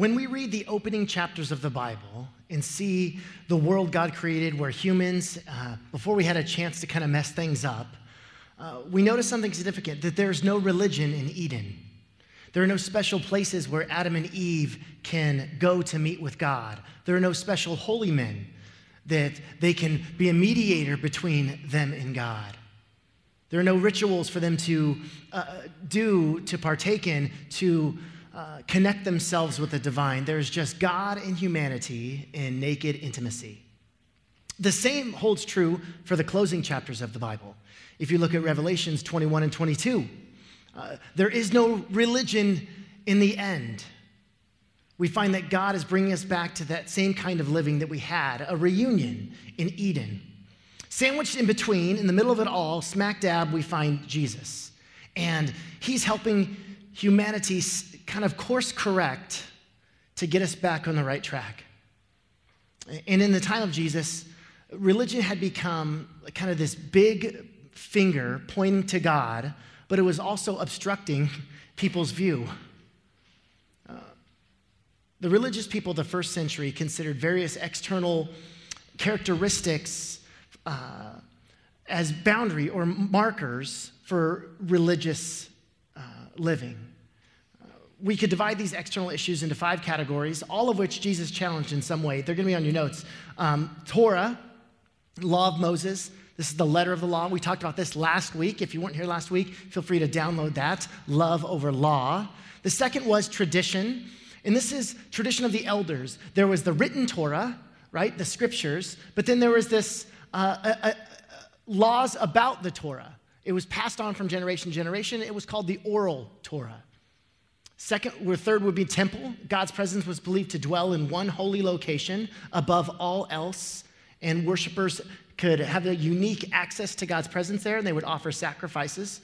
when we read the opening chapters of the Bible and see the world God created where humans, uh, before we had a chance to kind of mess things up, uh, we notice something significant that there's no religion in Eden. There are no special places where Adam and Eve can go to meet with God. There are no special holy men that they can be a mediator between them and God. There are no rituals for them to uh, do, to partake in, to uh, connect themselves with the divine. There's just God and humanity in naked intimacy. The same holds true for the closing chapters of the Bible. If you look at Revelations 21 and 22, uh, there is no religion in the end. We find that God is bringing us back to that same kind of living that we had, a reunion in Eden. Sandwiched in between, in the middle of it all, smack dab, we find Jesus. And he's helping humanity kind of course correct to get us back on the right track. And in the time of Jesus, religion had become kind of this big finger pointing to God, but it was also obstructing people's view. Uh, the religious people of the first century considered various external characteristics uh, as boundary or markers for religious uh, living we could divide these external issues into five categories, all of which Jesus challenged in some way. They're going to be on your notes. Um, Torah, law of Moses. This is the letter of the law. We talked about this last week. If you weren't here last week, feel free to download that. Love over law. The second was tradition, and this is tradition of the elders. There was the written Torah, right, the scriptures, but then there was this uh, uh, uh, laws about the Torah. It was passed on from generation to generation. It was called the oral Torah. Second or third would be temple. God's presence was believed to dwell in one holy location above all else, and worshipers could have a unique access to God's presence there, and they would offer sacrifices.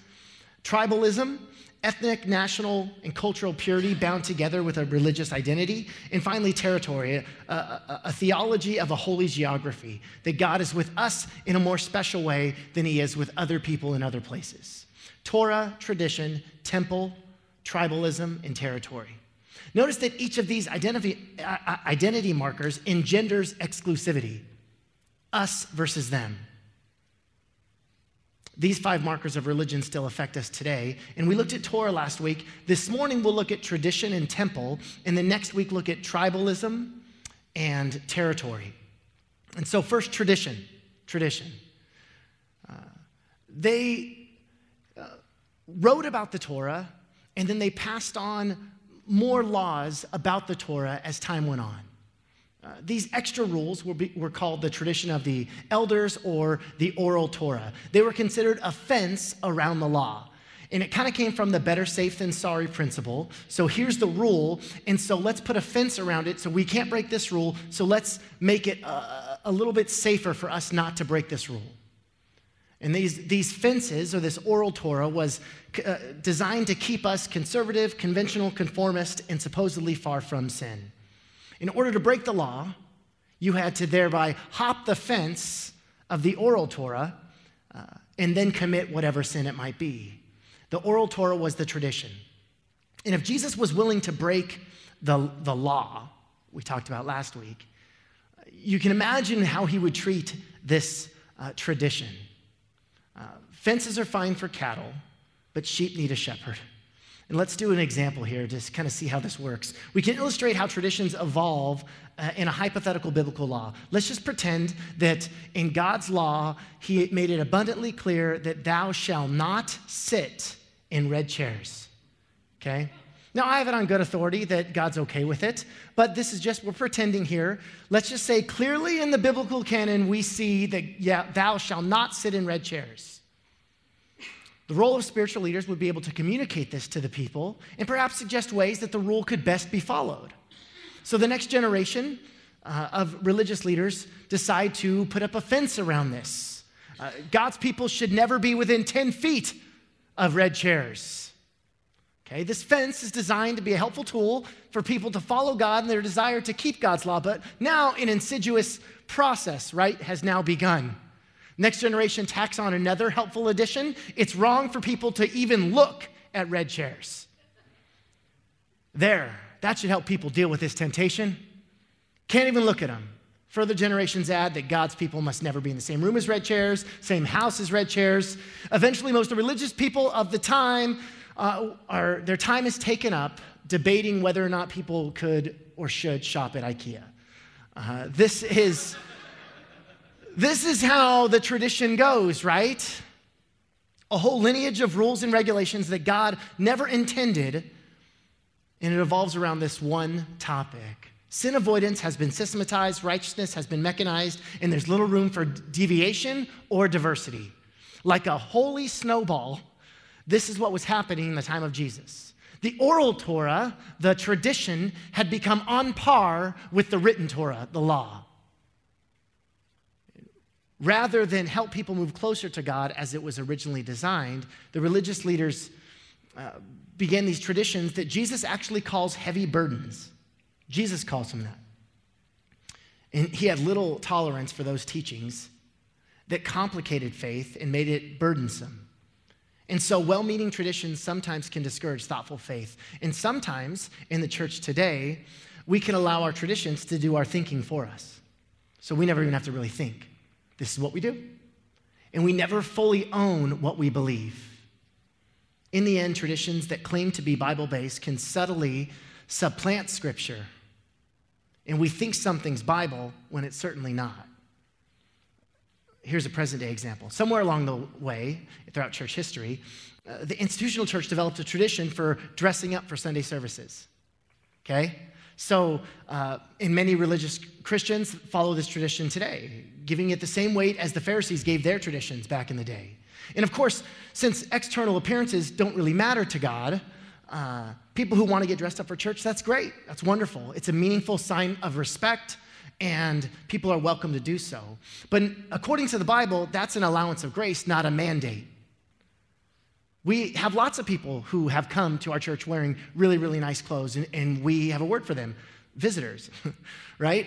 Tribalism, ethnic, national, and cultural purity bound together with a religious identity. And finally, territory, a, a, a, theology of a holy geography, that God is with us in a more special way than he is with other people in other places. Torah, tradition, temple, tribalism, and territory. Notice that each of these identity, uh, uh, identity markers engenders exclusivity us versus them. These five markers of religion still affect us today. And we looked at Torah last week. This morning, we'll look at tradition and temple. And the next week, look at tribalism and territory. And so, first, tradition. Tradition. Uh, they uh, wrote about the Torah and then they passed on more laws about the Torah as time went on. Uh, these extra rules were, be, were called the tradition of the elders or the oral Torah. They were considered a fence around the law. And it kind of came from the better safe than sorry principle. So here's the rule. And so let's put a fence around it so we can't break this rule. So let's make it a, a little bit safer for us not to break this rule. And these, these fences, or this oral Torah, was uh, designed to keep us conservative, conventional, conformist, and supposedly far from sin. In order to break the law, you had to thereby hop the fence of the oral Torah uh, and then commit whatever sin it might be. The oral Torah was the tradition. And if Jesus was willing to break the, the law, we talked about last week, you can imagine how he would treat this uh, tradition. Fences are fine for cattle, but sheep need a shepherd. And let's do an example here to kind of see how this works. We can illustrate how traditions evolve uh, in a hypothetical biblical law. Let's just pretend that in God's law, He made it abundantly clear that thou shalt not sit in red chairs. Okay? Now, I have it on good authority that God's okay with it, but this is just, we're pretending here. Let's just say clearly in the biblical canon, we see that, yeah, thou shalt not sit in red chairs. The role of spiritual leaders would be able to communicate this to the people and perhaps suggest ways that the rule could best be followed. So the next generation uh, of religious leaders decide to put up a fence around this. Uh, God's people should never be within 10 feet of red chairs. Okay, this fence is designed to be a helpful tool for people to follow God and their desire to keep God's law, but now an insidious process, right, has now begun. Next generation tacks on another helpful addition. It's wrong for people to even look at red chairs. There, That should help people deal with this temptation. Can't even look at them. Further generations add that God's people must never be in the same room as red chairs, same house as red chairs. Eventually, most of the religious people of the time uh, are, their time is taken up debating whether or not people could or should shop at IKEA. Uh, this is this is how the tradition goes, right? A whole lineage of rules and regulations that God never intended, and it evolves around this one topic. Sin avoidance has been systematized, righteousness has been mechanized, and there's little room for deviation or diversity. Like a holy snowball, this is what was happening in the time of Jesus. The oral Torah, the tradition, had become on par with the written Torah, the law. Rather than help people move closer to God as it was originally designed, the religious leaders uh, began these traditions that Jesus actually calls heavy burdens. Jesus calls them that. And he had little tolerance for those teachings that complicated faith and made it burdensome. And so, well meaning traditions sometimes can discourage thoughtful faith. And sometimes in the church today, we can allow our traditions to do our thinking for us. So we never even have to really think. This is what we do. And we never fully own what we believe. In the end, traditions that claim to be Bible based can subtly supplant Scripture. And we think something's Bible when it's certainly not. Here's a present day example. Somewhere along the way, throughout church history, uh, the institutional church developed a tradition for dressing up for Sunday services. Okay? So, uh, in many religious Christians follow this tradition today, giving it the same weight as the Pharisees gave their traditions back in the day. And of course, since external appearances don't really matter to God, uh, people who want to get dressed up for church, that's great. That's wonderful. It's a meaningful sign of respect, and people are welcome to do so. But according to the Bible, that's an allowance of grace, not a mandate. We have lots of people who have come to our church wearing really, really nice clothes, and, and we have a word for them visitors, right?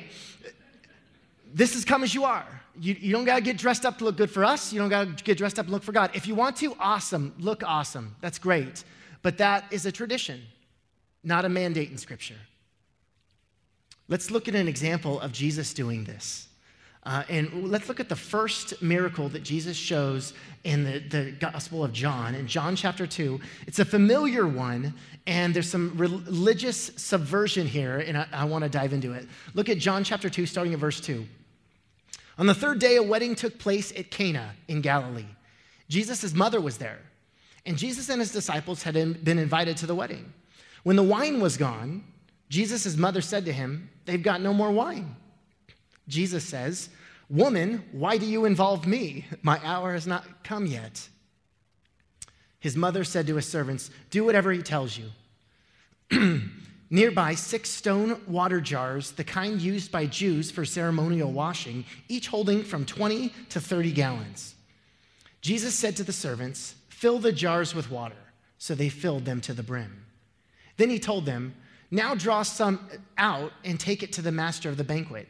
This is come as you are. You, you don't got to get dressed up to look good for us. You don't got to get dressed up to look for God. If you want to, awesome. Look awesome. That's great. But that is a tradition, not a mandate in Scripture. Let's look at an example of Jesus doing this. Uh, and let's look at the first miracle that Jesus shows in the, the Gospel of John, in John chapter 2. It's a familiar one, and there's some religious subversion here, and I, I want to dive into it. Look at John chapter 2, starting at verse 2. On the third day, a wedding took place at Cana in Galilee. Jesus' mother was there, and Jesus and his disciples had been invited to the wedding. When the wine was gone, Jesus' mother said to him, They've got no more wine. Jesus says, Woman, why do you involve me? My hour has not come yet. His mother said to his servants, Do whatever he tells you. Nearby, six stone water jars, the kind used by Jews for ceremonial washing, each holding from 20 to 30 gallons. Jesus said to the servants, Fill the jars with water. So they filled them to the brim. Then he told them, Now draw some out and take it to the master of the banquet.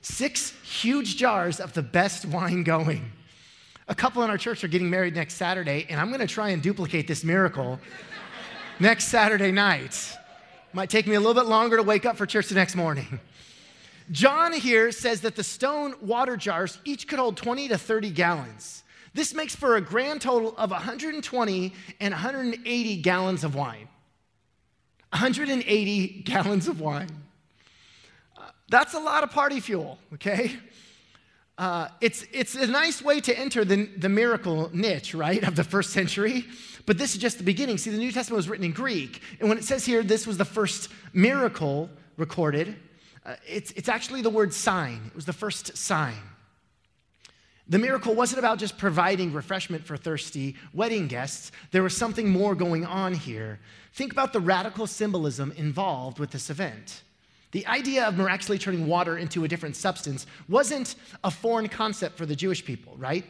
Six huge jars of the best wine going. A couple in our church are getting married next Saturday, and I'm going to try and duplicate this miracle next Saturday night. Might take me a little bit longer to wake up for church the next morning. John here says that the stone water jars each could hold 20 to 30 gallons. This makes for a grand total of 120 and 180 gallons of wine. 180 gallons of wine. That's a lot of party fuel, okay? Uh, it's, it's a nice way to enter the, the miracle niche, right, of the first century. But this is just the beginning. See, the New Testament was written in Greek. And when it says here this was the first miracle recorded, uh, it's, it's actually the word sign. It was the first sign. The miracle wasn't about just providing refreshment for thirsty wedding guests, there was something more going on here. Think about the radical symbolism involved with this event. The idea of miraculously turning water into a different substance wasn't a foreign concept for the Jewish people, right?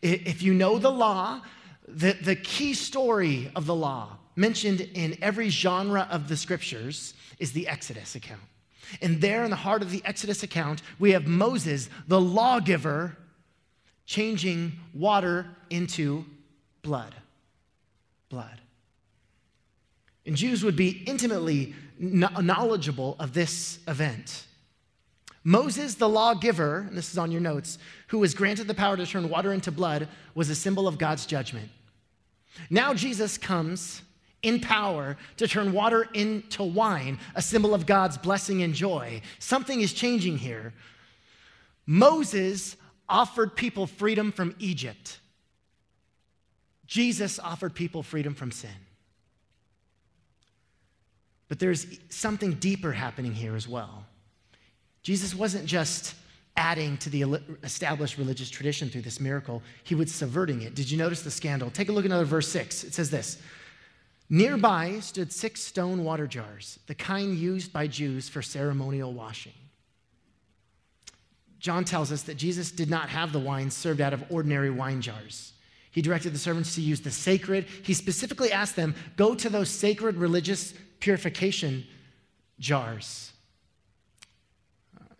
If you know the law, the, the key story of the law mentioned in every genre of the scriptures is the Exodus account. And there in the heart of the Exodus account, we have Moses, the lawgiver, changing water into blood. Blood. And Jews would be intimately knowledgeable of this event. Moses, the lawgiver, and this is on your notes, who was granted the power to turn water into blood, was a symbol of God's judgment. Now Jesus comes in power to turn water into wine, a symbol of God's blessing and joy. Something is changing here. Moses offered people freedom from Egypt. Jesus offered people freedom from sin. But there's something deeper happening here as well. Jesus wasn't just adding to the established religious tradition through this miracle, he was subverting it. Did you notice the scandal? Take a look at another verse 6. It says this Nearby stood six stone water jars, the kind used by Jews for ceremonial washing. John tells us that Jesus did not have the wine served out of ordinary wine jars. He directed the servants to use the sacred. He specifically asked them, go to those sacred religious purification jars.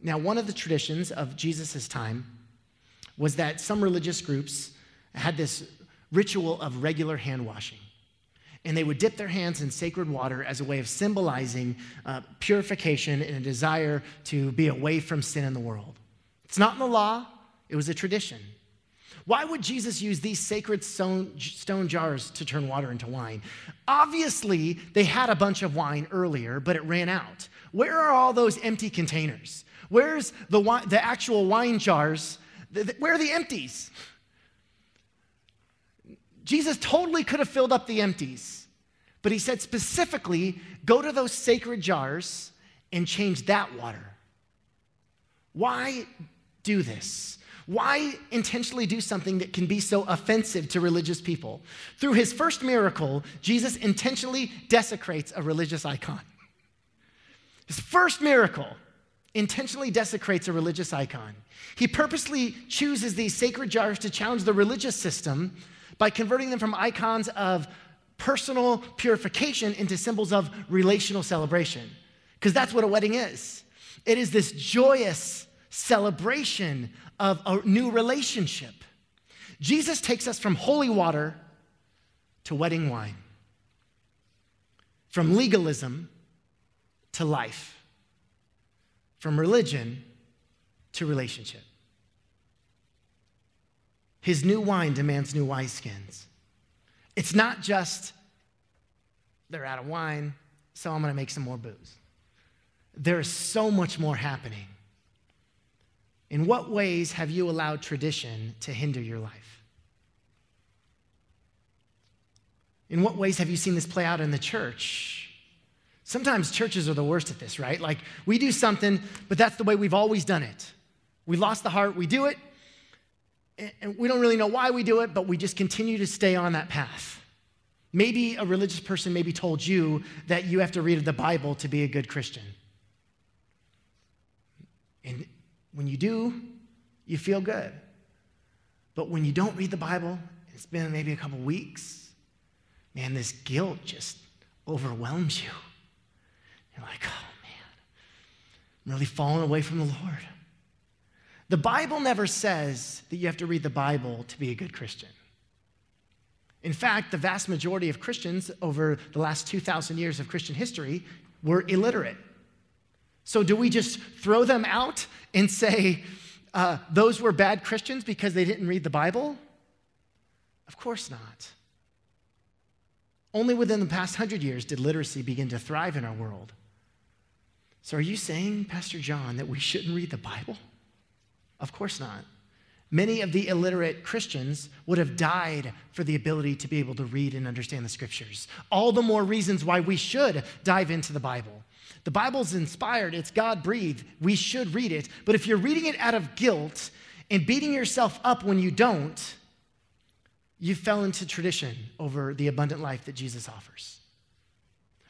Now, one of the traditions of Jesus' time was that some religious groups had this ritual of regular hand washing. And they would dip their hands in sacred water as a way of symbolizing uh, purification and a desire to be away from sin in the world. It's not in the law, it was a tradition. Why would Jesus use these sacred stone, stone, jars to turn water into wine? Obviously, they had a bunch of wine earlier, but it ran out. Where are all those empty containers? Where's the, the actual wine jars? Where are the empties? Jesus totally could have filled up the empties, but he said specifically go to those sacred jars and change that water. Why do this? Why intentionally do something that can be so offensive to religious people? Through his first miracle, Jesus intentionally desecrates a religious icon. His first miracle intentionally desecrates a religious icon. He purposely chooses these sacred jars to challenge the religious system by converting them from icons of personal purification into symbols of relational celebration. Because that's what a wedding is it is this joyous celebration of a new relationship. Jesus takes us from holy water to wedding wine, from legalism to life, from religion to relationship. His new wine demands new wineskins. It's not just they're out of wine, so I'm going to make some more booze. There's so much more happening. In what ways have you allowed tradition to hinder your life? In what ways have you seen this play out in the church? Sometimes churches are the worst at this, right? Like we do something, but that's the way we've always done it. We lost the heart, we do it, and we don't really know why we do it, but we just continue to stay on that path. Maybe a religious person maybe told you that you have to read the Bible to be a good Christian. And when you do, you feel good. But when you don't read the Bible, it's been maybe a couple weeks, man, this guilt just overwhelms you. You're like, oh man, I'm really falling away from the Lord. The Bible never says that you have to read the Bible to be a good Christian. In fact, the vast majority of Christians over the last 2,000 years of Christian history were illiterate. So, do we just throw them out and say uh, those were bad Christians because they didn't read the Bible? Of course not. Only within the past hundred years did literacy begin to thrive in our world. So, are you saying, Pastor John, that we shouldn't read the Bible? Of course not. Many of the illiterate Christians would have died for the ability to be able to read and understand the scriptures. All the more reasons why we should dive into the Bible. The Bible's inspired, it's God breathed. We should read it. But if you're reading it out of guilt and beating yourself up when you don't, you fell into tradition over the abundant life that Jesus offers.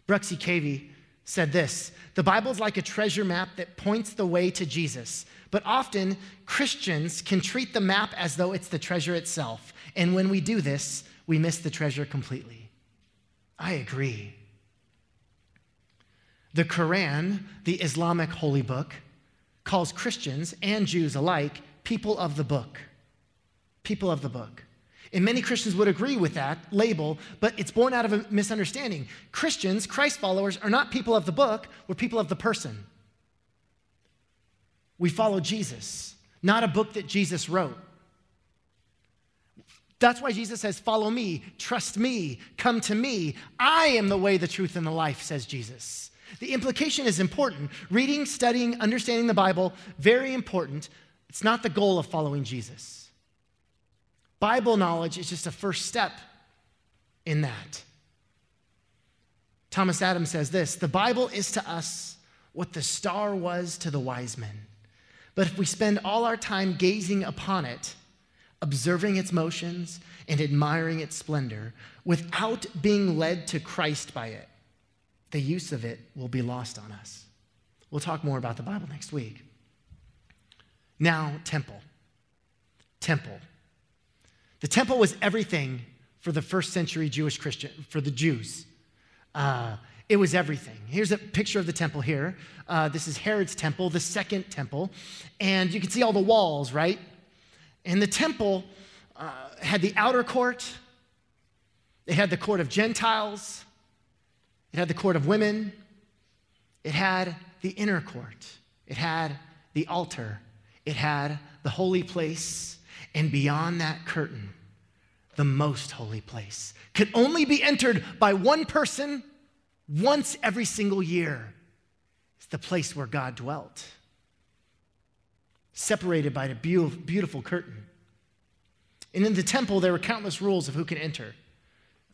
Bruxy Cavey said this The Bible is like a treasure map that points the way to Jesus. But often, Christians can treat the map as though it's the treasure itself. And when we do this, we miss the treasure completely. I agree. The Quran, the Islamic holy book, calls Christians and Jews alike people of the book. People of the book. And many Christians would agree with that label, but it's born out of a misunderstanding. Christians, Christ followers, are not people of the book, we're people of the person. We follow Jesus, not a book that Jesus wrote. That's why Jesus says, Follow me, trust me, come to me. I am the way, the truth, and the life, says Jesus. The implication is important. Reading, studying, understanding the Bible, very important. It's not the goal of following Jesus. Bible knowledge is just a first step in that. Thomas Adams says this The Bible is to us what the star was to the wise men. But if we spend all our time gazing upon it, observing its motions, and admiring its splendor, without being led to Christ by it, the use of it will be lost on us. We'll talk more about the Bible next week. Now, temple. Temple. The temple was everything for the first century Jewish Christian, for the Jews. Uh, it was everything. Here's a picture of the temple here. Uh, this is Herod's temple, the second temple. And you can see all the walls, right? And the temple uh, had the outer court, it had the court of Gentiles, it had the court of women, it had the inner court, it had the altar, it had the holy place, and beyond that curtain, the most holy place could only be entered by one person once every single year. It's the place where God dwelt, separated by a beautiful curtain. And in the temple, there were countless rules of who can enter.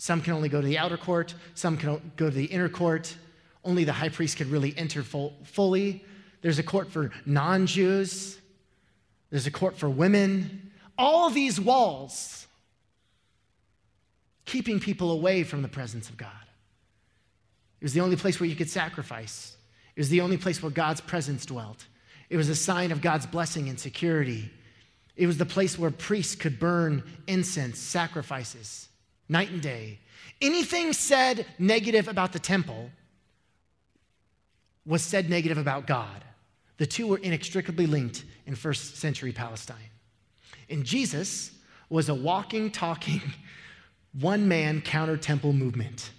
Some can only go to the outer court, some can go to the inner court. Only the high priest could really enter full, fully. There's a court for non Jews, there's a court for women. All these walls keeping people away from the presence of God. It was the only place where you could sacrifice. It was the only place where God's presence dwelt. It was a sign of God's blessing and security. It was the place where priests could burn incense, sacrifices, night and day. Anything said negative about the temple was said negative about God. The two were inextricably linked in first century Palestine. And Jesus was a walking, talking, one man counter temple movement.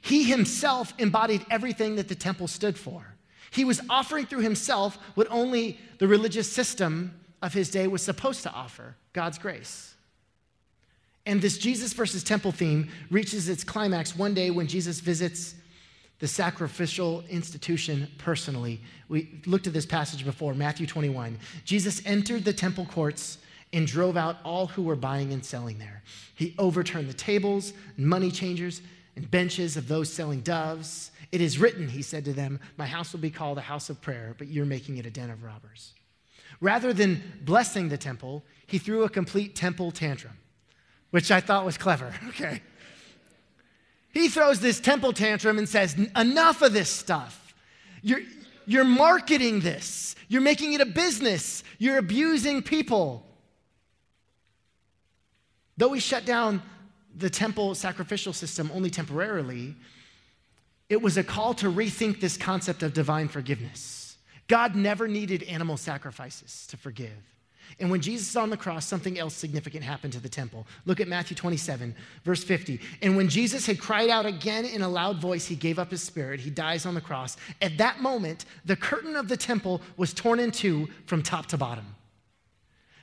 He himself embodied everything that the temple stood for. He was offering through himself what only the religious system of his day was supposed to offer God's grace. And this Jesus versus temple theme reaches its climax one day when Jesus visits the sacrificial institution personally. We looked at this passage before, Matthew 21. Jesus entered the temple courts and drove out all who were buying and selling there. He overturned the tables, money changers, and benches of those selling doves. It is written, he said to them, My house will be called a house of prayer, but you're making it a den of robbers. Rather than blessing the temple, he threw a complete temple tantrum, which I thought was clever. Okay. He throws this temple tantrum and says, Enough of this stuff. You're, you're marketing this, you're making it a business, you're abusing people. Though he shut down the temple sacrificial system only temporarily, it was a call to rethink this concept of divine forgiveness. God never needed animal sacrifices to forgive. And when Jesus is on the cross, something else significant happened to the temple. Look at Matthew 27, verse 50. And when Jesus had cried out again in a loud voice, he gave up his spirit. He dies on the cross. At that moment, the curtain of the temple was torn in two from top to bottom.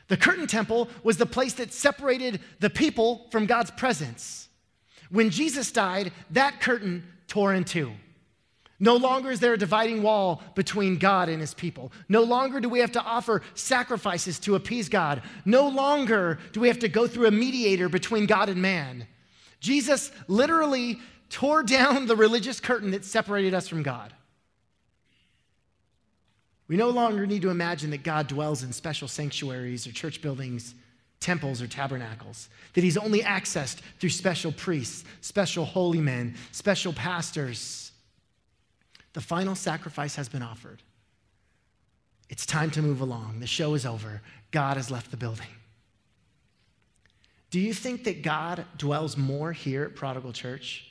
The curtain temple was the place that separated the people from God's presence. When Jesus died, that curtain tore in two. No longer is there a dividing wall between God and his people. No longer do we have to offer sacrifices to appease God. No longer do we have to go through a mediator between God and man. Jesus literally tore down the religious curtain that separated us from God. We no longer need to imagine that God dwells in special sanctuaries or church buildings, temples or tabernacles, that he's only accessed through special priests, special holy men, special pastors. The final sacrifice has been offered. It's time to move along. The show is over. God has left the building. Do you think that God dwells more here at Prodigal Church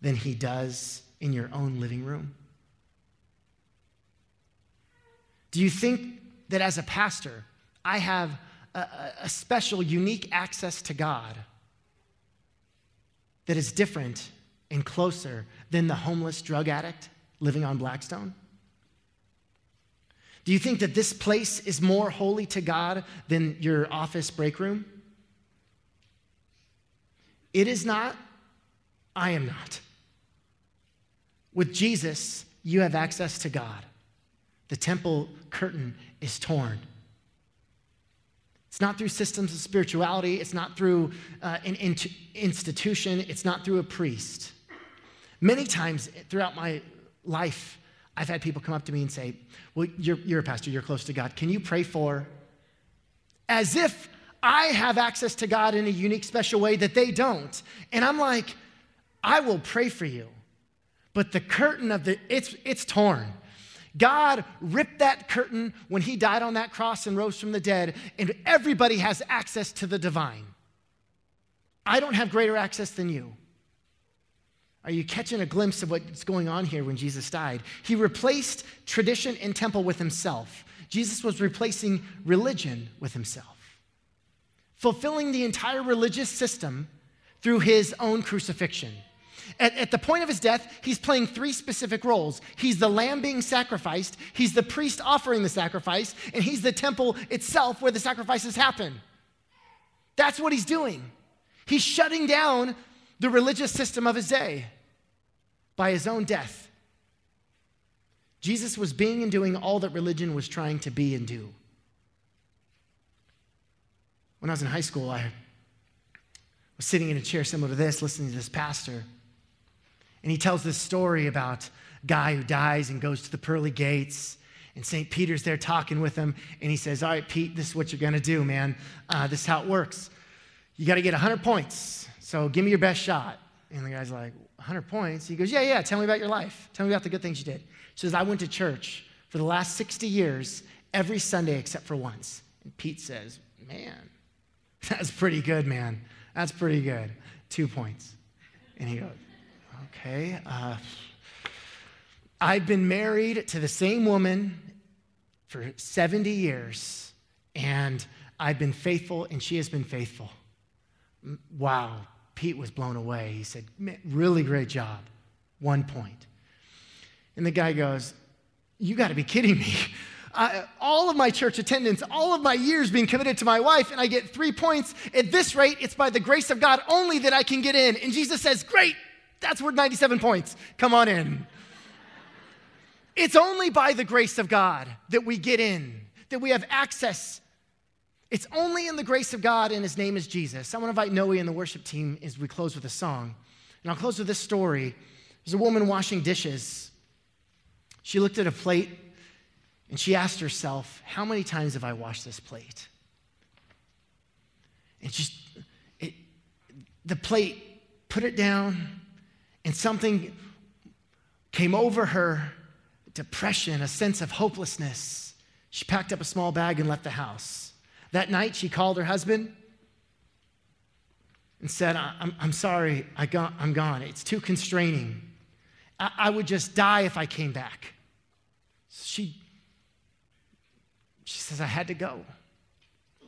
than he does in your own living room? Do you think that as a pastor, I have a, a, special, unique access to God that is different and closer than the homeless drug addict living on Blackstone? Do you think that this place is more holy to God than your office break room? It is not. I am not. With Jesus, you have access to God. The temple curtain is torn. It's not through systems of spirituality, it's not through uh, an in- institution, it's not through a priest. Many times throughout my life, I've had people come up to me and say, Well, you're, you're a pastor, you're close to God. Can you pray for? As if I have access to God in a unique, special way that they don't. And I'm like, I will pray for you. But the curtain of the, it's, it's torn. God ripped that curtain when he died on that cross and rose from the dead, and everybody has access to the divine. I don't have greater access than you. Are you catching a glimpse of what's going on here when Jesus died? He replaced tradition and temple with himself. Jesus was replacing religion with himself, fulfilling the entire religious system through his own crucifixion. At, at, the point of his death, he's playing three specific roles. He's the lamb being sacrificed, he's the priest offering the sacrifice, and he's the temple itself where the sacrifices happen. That's what he's doing. He's shutting down the religious system of his day by his own death. Jesus was being and doing all that religion was trying to be and do. When I was in high school, I was sitting in a chair similar to this, listening to this pastor. And he tells this story about a guy who dies and goes to the pearly gates. And St. Peter's there talking with him. And he says, All right, Pete, this is what you're going to do, man. Uh, this is how it works. You got to get 100 points. So give me your best shot. And the guy's like, 100 points? He goes, Yeah, yeah, tell me about your life. Tell me about the good things you did. He says, I went to church for the last 60 years every Sunday except for once. And Pete says, Man, that's pretty good, man. That's pretty good. Two points. And he goes, Okay. Uh, I've been married to the same woman for 70 years, and I've been faithful, and she has been faithful. Wow, Pete was blown away. He said, Really great job. One point. And the guy goes, You got to be kidding me. All of my church attendance, all of my years being committed to my wife, and I get three points. At this rate, it's by the grace of God only that I can get in. And Jesus says, Great, that's worth 97 points. Come on in. It's only by the grace of God that we get in, that we have access it's only in the grace of God, and his name is Jesus. I want to invite Noe and the worship team as we close with a song. And I'll close with this story. There's a woman washing dishes. She looked at a plate and she asked herself, How many times have I washed this plate? And just, it, the plate, put it down, and something came over her depression, a sense of hopelessness. She packed up a small bag and left the house. That night, she called her husband and said, I'm, I'm sorry, I got, I'm gone. It's too constraining. I, I would just die if I came back. She, she says, I had to go.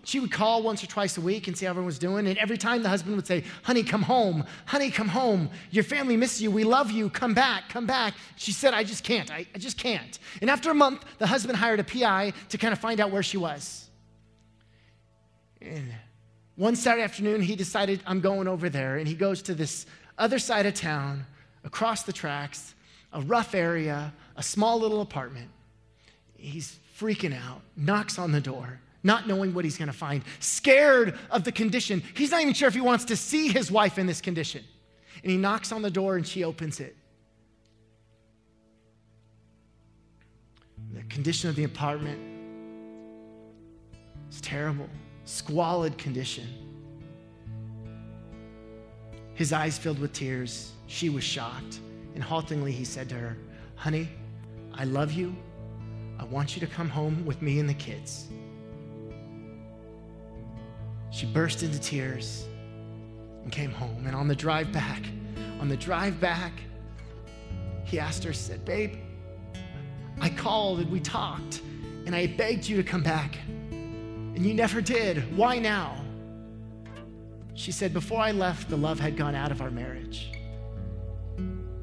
She would call once or twice a week and see how everyone was doing. And every time the husband would say, Honey, come home. Honey, come home. Your family misses you. We love you. Come back. Come back. She said, I just can't. I, I just can't. And after a month, the husband hired a PI to kind of find out where she was. And one Saturday afternoon, he decided, I'm going over there. And he goes to this other side of town, across the tracks, a rough area, a small little apartment. He's freaking out, knocks on the door, not knowing what he's going to find, scared of the condition. He's not even sure if he wants to see his wife in this condition. And he knocks on the door and she opens it. The condition of the apartment is terrible squalid condition. His eyes filled with tears. She was shocked. And haltingly, he said to her, Honey, I love you. I want you to come home with me and the kids. She burst into tears and came home. And on the drive back, on the drive back, he asked her, said, Babe, I called and we talked, and I begged you to come back, and you never did. Why now? She said, Before I left, the love had gone out of our marriage.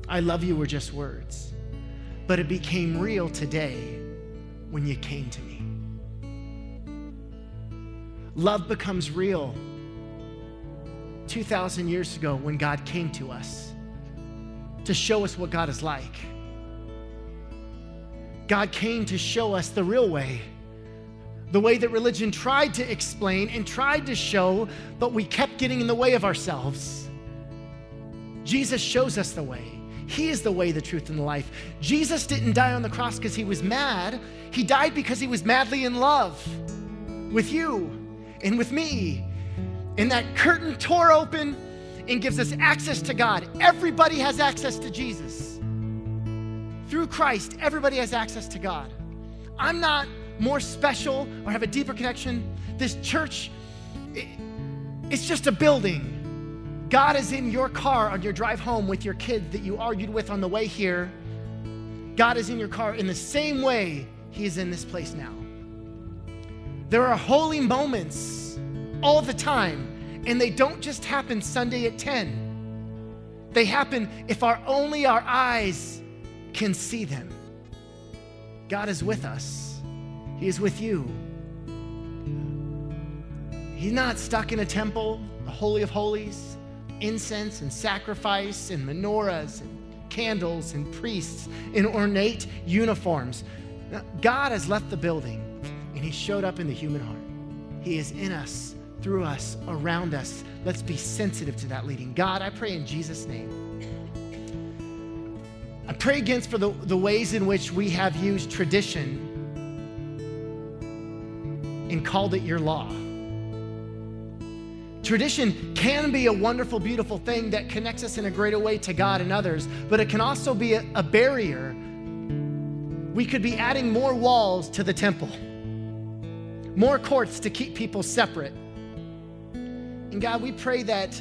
I love you were just words, but it became real today when you came to me. Love becomes real 2,000 years ago when God came to us to show us what God is like. God came to show us the real way, the way that religion tried to explain and tried to show, but we kept getting in the way of ourselves. Jesus shows us the way. He is the way, the truth, and the life. Jesus didn't die on the cross because he was mad. He died because he was madly in love with you and with me. And that curtain tore open and gives us access to God. Everybody has access to Jesus. Through Christ, everybody has access to God. I'm not more special or have a deeper connection. This church, it's just a building. God is in your car on your drive home with your kids that you argued with on the way here. God is in your car in the same way He is in this place now. There are holy moments all the time and they don't just happen Sunday at 10. They happen if our only our eyes can see them. God is with us. He is with you. He's not stuck in a temple, the Holy of Holies, incense and sacrifice and menorahs and candles and priests in ornate uniforms. God has left the building and He showed up in the human heart. He is in us through us, around us. Let's be sensitive to that leading. God, I pray in Jesus' name. I pray against for the, the ways in which we have used tradition and called it your law. Tradition can be a wonderful, beautiful thing that connects us in a greater way to God and others, but it can also be a, a barrier. We could be adding more walls to the temple, more courts to keep people separate. And God, we pray that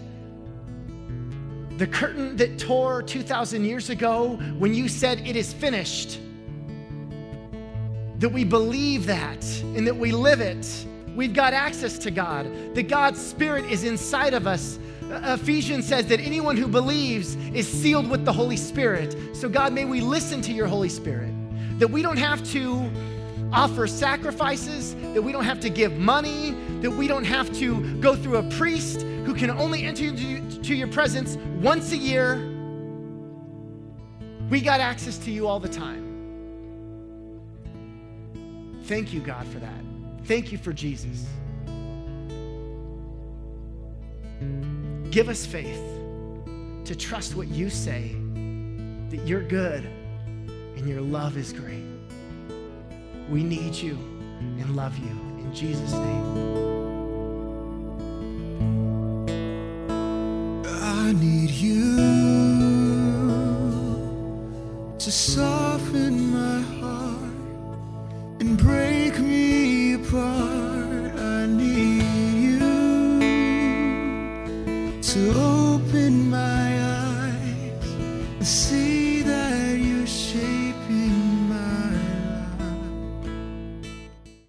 the curtain that tore 2,000 years ago when you said it is finished, that we believe that and that we live it. We've got access to God, that God's Spirit is inside of us. Ephesians says that anyone who believes is sealed with the Holy Spirit. So, God, may we listen to your Holy Spirit, that we don't have to offer sacrifices, that we don't have to give money, that we don't have to go through a priest who can only enter into your presence once a year. We got access to you all the time. Thank you, God, for that. Thank you for Jesus. Give us faith to trust what you say, that you're good and your love is great. We need you and love you. In Jesus' name. I need you to soften